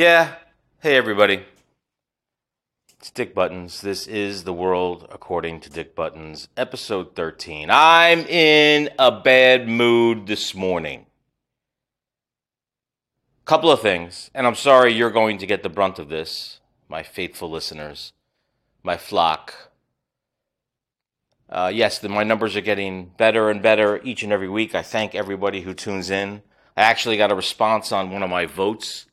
Yeah. Hey, everybody. It's Dick Buttons. This is The World According to Dick Buttons, episode 13. I'm in a bad mood this morning. Couple of things, and I'm sorry you're going to get the brunt of this, my faithful listeners, my flock. Uh, yes, the, my numbers are getting better and better each and every week. I thank everybody who tunes in. I actually got a response on one of my votes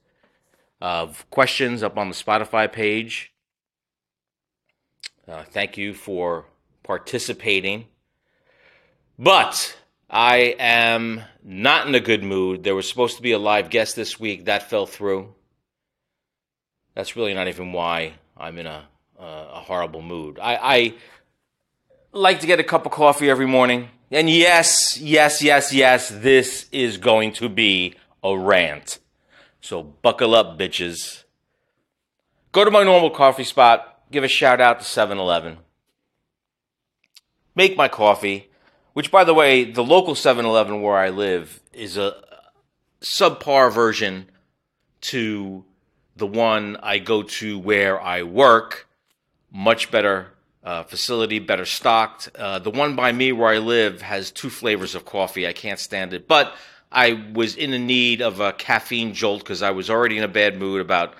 of questions up on the Spotify page. Uh, thank you for participating. But I am not in a good mood. There was supposed to be a live guest this week. That fell through. That's really not even why I'm in a, uh, a horrible mood. I, I like to get a cup of coffee every morning. And yes, yes, yes, yes, this is going to be a rant. So buckle up, bitches. Go to my normal coffee spot, give a shout out to 7 Eleven. Make my coffee, which, by the way, the local 7 Eleven where I live is a subpar version to the one I go to where I work. Much better uh, facility, better stocked. Uh, the one by me where I live has two flavors of coffee. I can't stand it. But I was in the need of a caffeine jolt because I was already in a bad mood about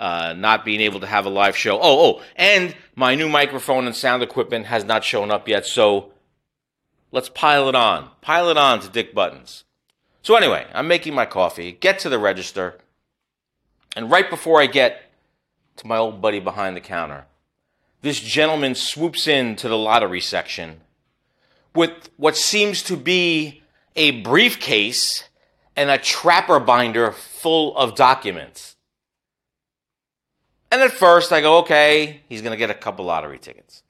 uh, not being able to have a live show. Oh, oh, and my new microphone and sound equipment has not shown up yet. So let's pile it on. Pile it on to Dick Buttons. So anyway, I'm making my coffee, get to the register, and right before I get to my old buddy behind the counter, this gentleman swoops in to the lottery section with what seems to be a briefcase and a trapper binder full of documents. And at first I go, okay, he's going to get a couple lottery tickets.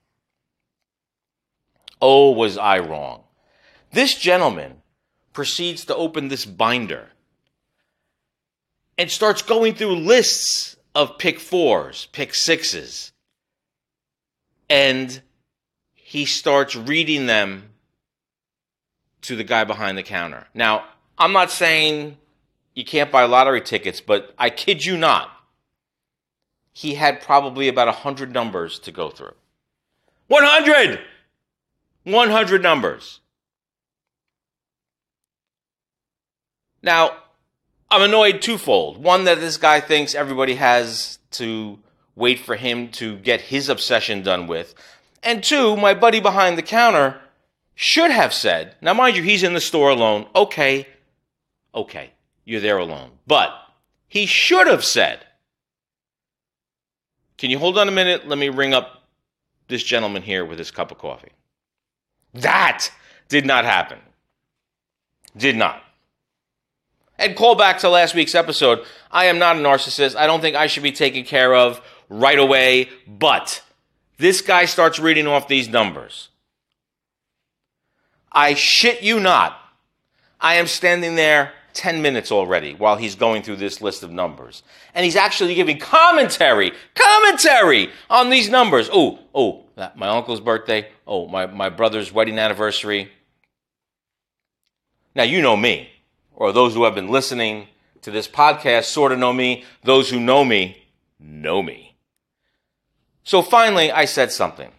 Oh, was I wrong. This gentleman proceeds to open this binder and starts going through lists of pick fours, pick sixes. And he starts reading them to the guy behind the counter. Now, I'm not saying you can't buy lottery tickets, but I kid you not. He had probably about 100 numbers to go through. 100! 100 numbers. Now, I'm annoyed twofold. One, that this guy thinks everybody has to wait for him to get his obsession done with. And two, my buddy behind the counter should have said, now mind you, he's in the store alone. Okay, okay, you're there alone. But he should have said, can you hold on a minute? Let me ring up this gentleman here with his cup of coffee. That did not happen. Did not. And call back to last week's episode. I am not a narcissist. I don't think I should be taken care of right away. But this guy starts reading off these numbers. I shit you not. I am standing there 10 minutes already while he's going through this list of numbers. And he's actually giving commentary, commentary on these numbers. Oh, oh, my uncle's birthday. Oh, my, my brother's wedding anniversary. Now, you know me, or those who have been listening to this podcast sort of know me. Those who know me know me. So finally, I said something.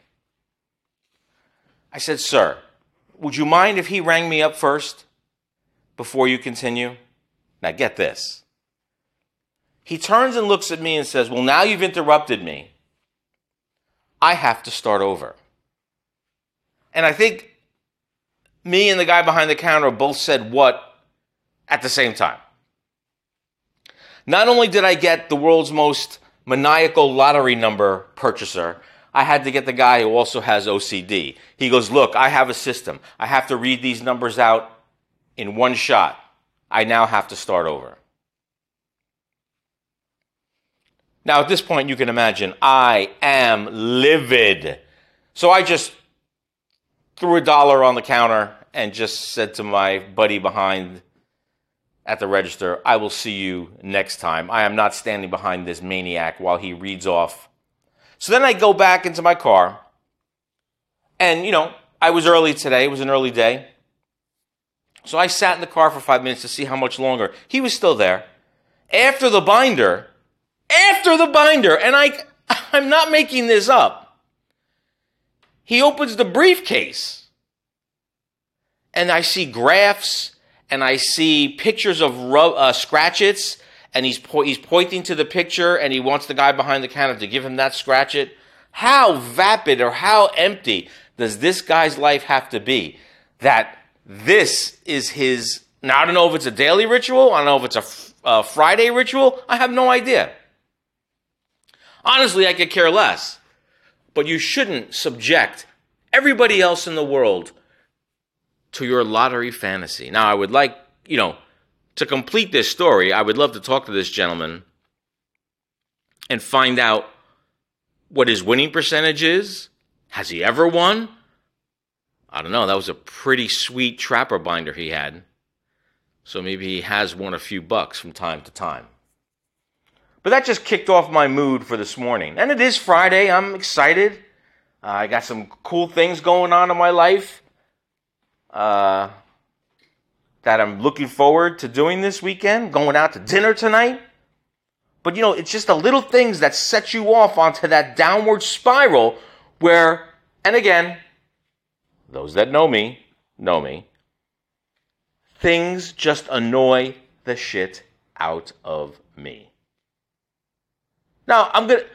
I said, Sir, would you mind if he rang me up first before you continue? Now, get this. He turns and looks at me and says, Well, now you've interrupted me. I have to start over. And I think me and the guy behind the counter both said what at the same time. Not only did I get the world's most maniacal lottery number purchaser, I had to get the guy who also has OCD. He goes, Look, I have a system. I have to read these numbers out in one shot. I now have to start over. Now, at this point, you can imagine I am livid. So I just threw a dollar on the counter and just said to my buddy behind at the register, I will see you next time. I am not standing behind this maniac while he reads off so then I go back into my car, and you know, I was early today, it was an early day. So I sat in the car for five minutes to see how much longer. He was still there. After the binder, after the binder, and I, I'm not making this up. He opens the briefcase, and I see graphs, and I see pictures of rub, uh, scratchets, and he's po- he's pointing to the picture, and he wants the guy behind the counter to give him that scratch it. How vapid or how empty does this guy's life have to be that this is his? Now I don't know if it's a daily ritual. I don't know if it's a, a Friday ritual. I have no idea. Honestly, I could care less. But you shouldn't subject everybody else in the world to your lottery fantasy. Now, I would like, you know, to complete this story, I would love to talk to this gentleman and find out what his winning percentage is. Has he ever won? I don't know. That was a pretty sweet trapper binder he had. So maybe he has won a few bucks from time to time. But that just kicked off my mood for this morning. And it is Friday. I'm excited. Uh, I got some cool things going on in my life uh, that I'm looking forward to doing this weekend. Going out to dinner tonight. But you know, it's just the little things that set you off onto that downward spiral where, and again, those that know me, know me, things just annoy the shit out of me. Now, I'm to,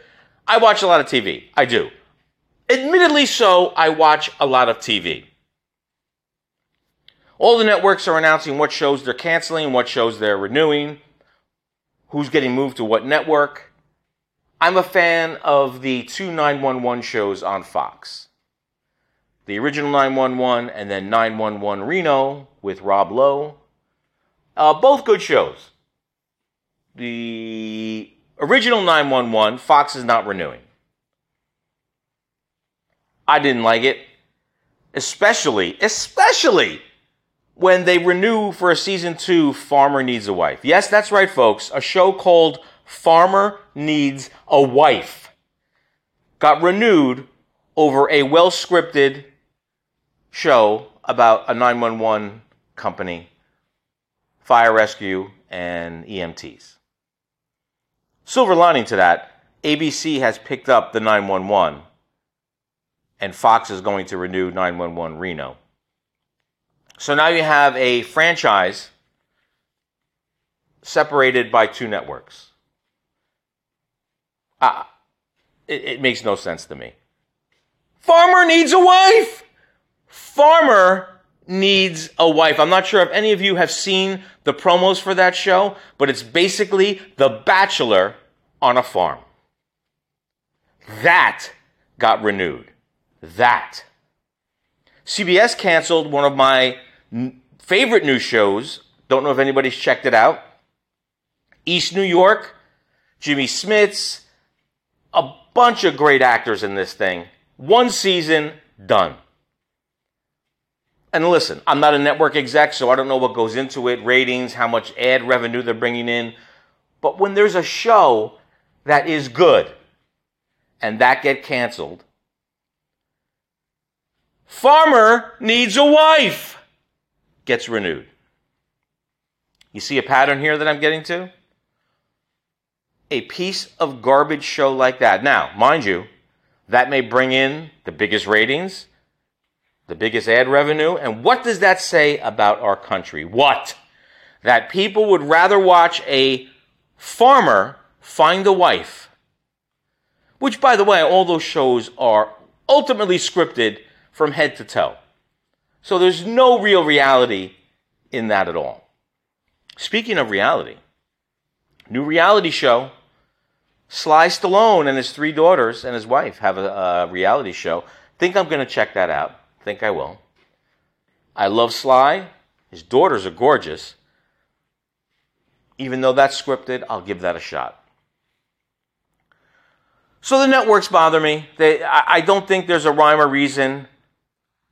I watch a lot of TV. I do. Admittedly so, I watch a lot of TV. All the networks are announcing what shows they're canceling, what shows they're renewing, who's getting moved to what network. I'm a fan of the two 911 shows on Fox. The original 911 and then 911 Reno with Rob Lowe. Uh, both good shows. The Original 911, Fox is not renewing. I didn't like it, especially, especially when they renew for a season two, Farmer Needs a Wife. Yes, that's right, folks. A show called Farmer Needs a Wife got renewed over a well scripted show about a 911 company, fire rescue, and EMTs. Silver lining to that, ABC has picked up the 911, and Fox is going to renew 911 Reno. So now you have a franchise separated by two networks. Uh, it, it makes no sense to me. Farmer needs a wife! Farmer needs a wife. I'm not sure if any of you have seen the promos for that show, but it's basically The Bachelor on a farm. That got renewed. That. CBS canceled one of my favorite new shows. Don't know if anybody's checked it out. East New York, Jimmy Smits, a bunch of great actors in this thing. One season, done. And listen, I'm not a network exec, so I don't know what goes into it ratings, how much ad revenue they're bringing in. But when there's a show that is good and that get canceled. Farmer needs a wife gets renewed. You see a pattern here that I'm getting to? A piece of garbage show like that. Now, mind you, that may bring in the biggest ratings, the biggest ad revenue, and what does that say about our country? What? That people would rather watch a farmer Find a Wife, which, by the way, all those shows are ultimately scripted from head to toe. So there's no real reality in that at all. Speaking of reality, new reality show. Sly Stallone and his three daughters and his wife have a, a reality show. Think I'm going to check that out. Think I will. I love Sly. His daughters are gorgeous. Even though that's scripted, I'll give that a shot. So the networks bother me. They, I, I don't think there's a rhyme or reason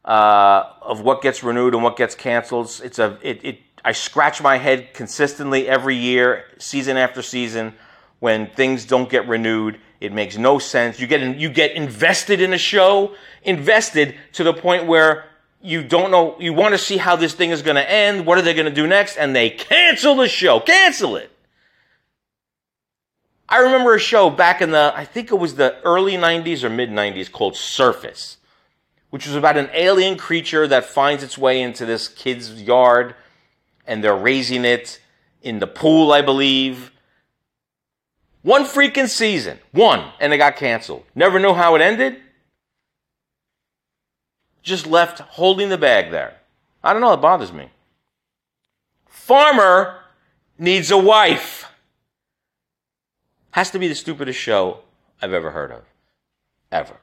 uh, of what gets renewed and what gets canceled. It's a, it, it, I scratch my head consistently every year, season after season, when things don't get renewed. It makes no sense. You get, in, you get invested in a show, invested to the point where you don't know, you want to see how this thing is going to end. What are they going to do next? And they cancel the show. Cancel it. I remember a show back in the, I think it was the early 90s or mid 90s called Surface, which was about an alien creature that finds its way into this kid's yard and they're raising it in the pool, I believe. One freaking season. One. And it got canceled. Never know how it ended. Just left holding the bag there. I don't know. It bothers me. Farmer needs a wife. Has to be the stupidest show I've ever heard of. Ever.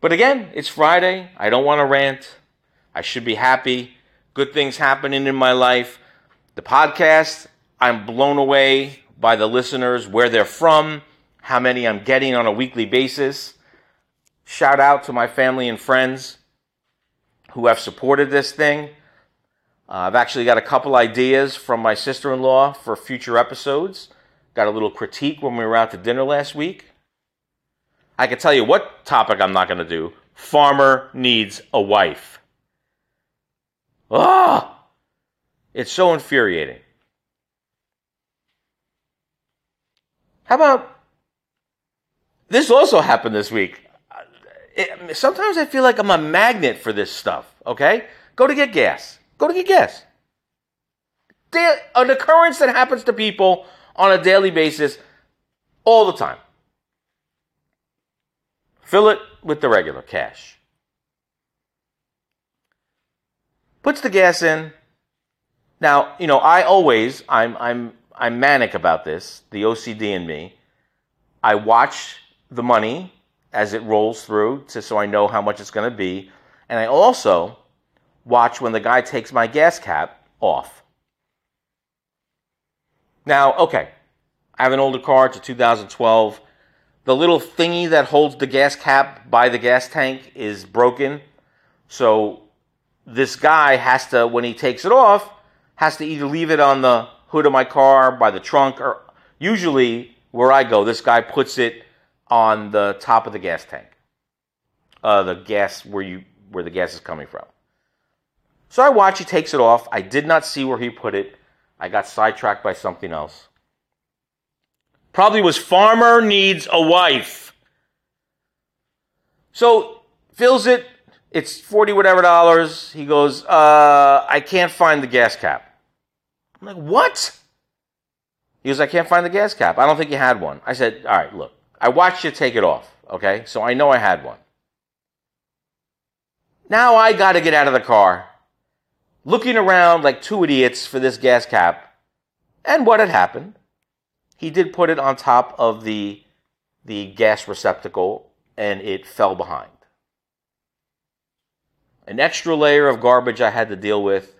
But again, it's Friday. I don't want to rant. I should be happy. Good things happening in my life. The podcast, I'm blown away by the listeners, where they're from, how many I'm getting on a weekly basis. Shout out to my family and friends who have supported this thing. Uh, I've actually got a couple ideas from my sister in law for future episodes. Got a little critique when we were out to dinner last week. I can tell you what topic I'm not going to do. Farmer needs a wife. Ah! It's so infuriating. How about this also happened this week? It, sometimes I feel like I'm a magnet for this stuff, okay? Go to get gas. Go to get gas. An occurrence that happens to people on a daily basis all the time. Fill it with the regular cash. Puts the gas in. Now, you know, I always, I'm, I'm, I'm manic about this, the OCD in me. I watch the money as it rolls through to, so I know how much it's going to be. And I also watch when the guy takes my gas cap off. Now, okay, I have an older car, it's a 2012. The little thingy that holds the gas cap by the gas tank is broken. So this guy has to, when he takes it off, has to either leave it on the hood of my car, by the trunk, or usually where I go, this guy puts it on the top of the gas tank, uh, the gas where you where the gas is coming from. So I watch. He takes it off. I did not see where he put it. I got sidetracked by something else. Probably was farmer needs a wife. So fills it. It's forty whatever dollars. He goes, uh, I can't find the gas cap. I'm like, what? He goes, I can't find the gas cap. I don't think you had one. I said, all right, look, I watched you take it off, okay? So I know I had one. Now I got to get out of the car, looking around like two idiots for this gas cap. And what had happened? He did put it on top of the, the gas receptacle and it fell behind. An extra layer of garbage I had to deal with.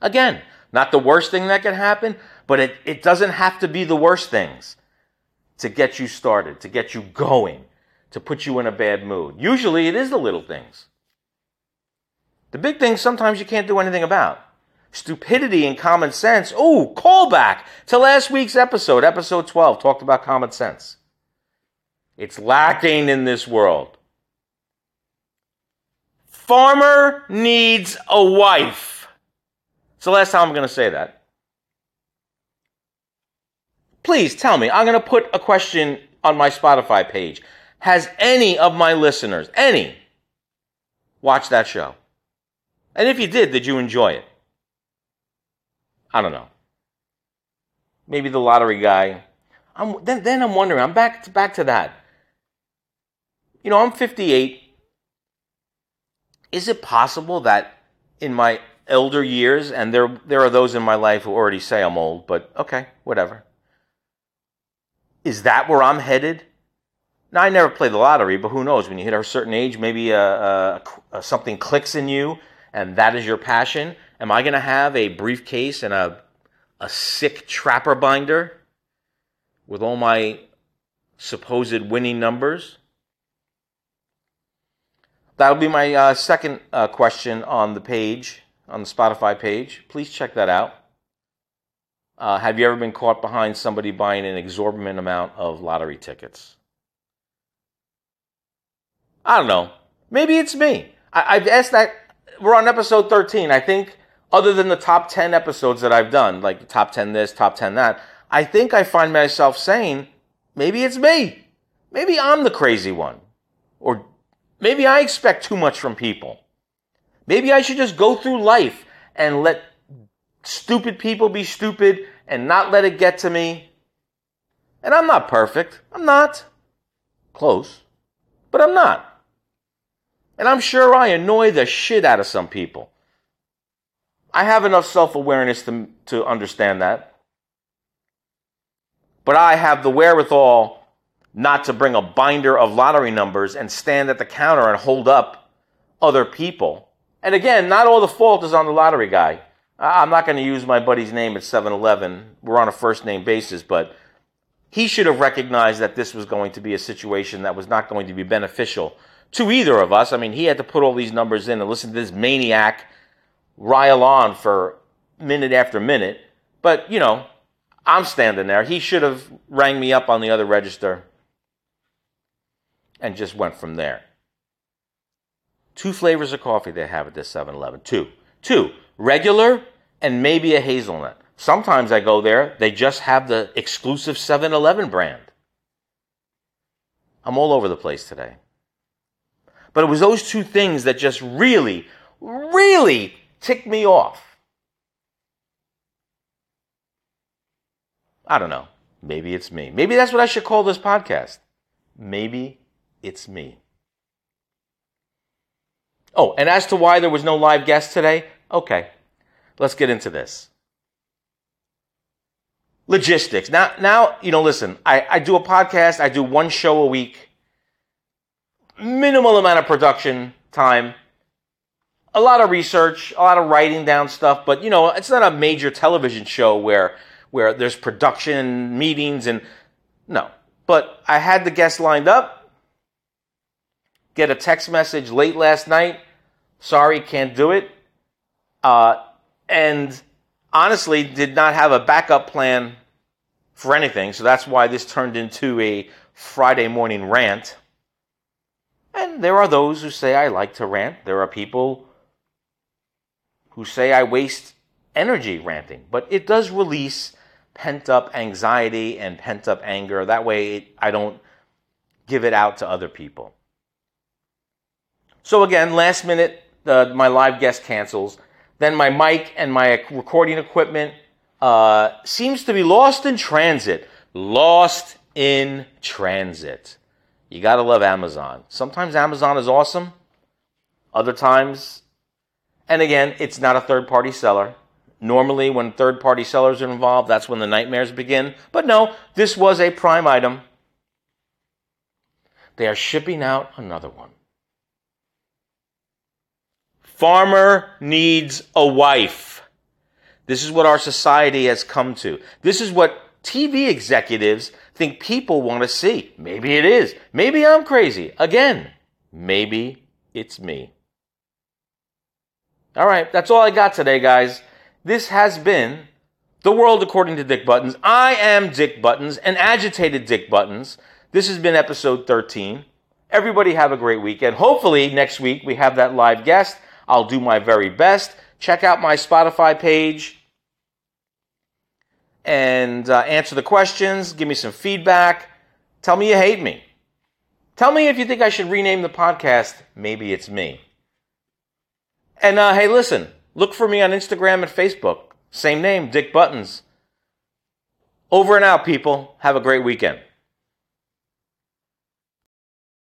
Again, not the worst thing that could happen, but it, it doesn't have to be the worst things to get you started, to get you going, to put you in a bad mood. Usually it is the little things. The big things sometimes you can't do anything about. Stupidity and common sense. Oh, callback to last week's episode, episode 12, talked about common sense. It's lacking in this world. Farmer needs a wife. It's the last time I'm going to say that please tell me. I'm going to put a question on my Spotify page. Has any of my listeners, any, watched that show? And if you did, did you enjoy it? I don't know. Maybe the lottery guy. I'm, then, then I'm wondering. I'm back to, back to that. You know, I'm 58. Is it possible that in my elder years, and there there are those in my life who already say I'm old, but okay, whatever. Is that where I'm headed? Now, I never played the lottery, but who knows? When you hit a certain age, maybe uh, uh, uh, something clicks in you, and that is your passion. Am I going to have a briefcase and a, a sick trapper binder with all my supposed winning numbers? That'll be my uh, second uh, question on the page, on the Spotify page. Please check that out. Uh, have you ever been caught behind somebody buying an exorbitant amount of lottery tickets? I don't know. Maybe it's me. I, have asked that. We're on episode 13. I think, other than the top 10 episodes that I've done, like top 10 this, top 10 that, I think I find myself saying, maybe it's me. Maybe I'm the crazy one. Or maybe I expect too much from people. Maybe I should just go through life and let stupid people be stupid and not let it get to me. And I'm not perfect. I'm not. Close. But I'm not. And I'm sure I annoy the shit out of some people. I have enough self awareness to, to understand that. But I have the wherewithal not to bring a binder of lottery numbers and stand at the counter and hold up other people. And again, not all the fault is on the lottery guy. I'm not going to use my buddy's name at 7 Eleven. We're on a first name basis, but he should have recognized that this was going to be a situation that was not going to be beneficial to either of us. I mean, he had to put all these numbers in and listen to this maniac rile on for minute after minute. But, you know, I'm standing there. He should have rang me up on the other register and just went from there. Two flavors of coffee they have at this 7 Eleven. Two. Two regular, and maybe a hazelnut. Sometimes I go there, they just have the exclusive 7 Eleven brand. I'm all over the place today. But it was those two things that just really, really ticked me off. I don't know. Maybe it's me. Maybe that's what I should call this podcast. Maybe it's me. Oh, and as to why there was no live guest today, Okay, let's get into this. Logistics. Now, now, you know, listen, I, I do a podcast, I do one show a week, minimal amount of production time, a lot of research, a lot of writing down stuff, but you know, it's not a major television show where where there's production meetings and no. But I had the guests lined up. Get a text message late last night. Sorry, can't do it. Uh, and honestly, did not have a backup plan for anything. So that's why this turned into a Friday morning rant. And there are those who say I like to rant. There are people who say I waste energy ranting. But it does release pent up anxiety and pent up anger. That way I don't give it out to other people. So again, last minute, uh, my live guest cancels. Then my mic and my recording equipment uh, seems to be lost in transit. Lost in transit. You gotta love Amazon. Sometimes Amazon is awesome. Other times, and again, it's not a third party seller. Normally, when third party sellers are involved, that's when the nightmares begin. But no, this was a prime item. They are shipping out another one. Farmer needs a wife. This is what our society has come to. This is what TV executives think people want to see. Maybe it is. Maybe I'm crazy. Again, maybe it's me. All right, that's all I got today, guys. This has been The World According to Dick Buttons. I am Dick Buttons, an agitated Dick Buttons. This has been episode 13. Everybody have a great weekend. Hopefully, next week we have that live guest. I'll do my very best. Check out my Spotify page and uh, answer the questions. Give me some feedback. Tell me you hate me. Tell me if you think I should rename the podcast. Maybe it's me. And uh, hey, listen, look for me on Instagram and Facebook. Same name, Dick Buttons. Over and out, people. Have a great weekend.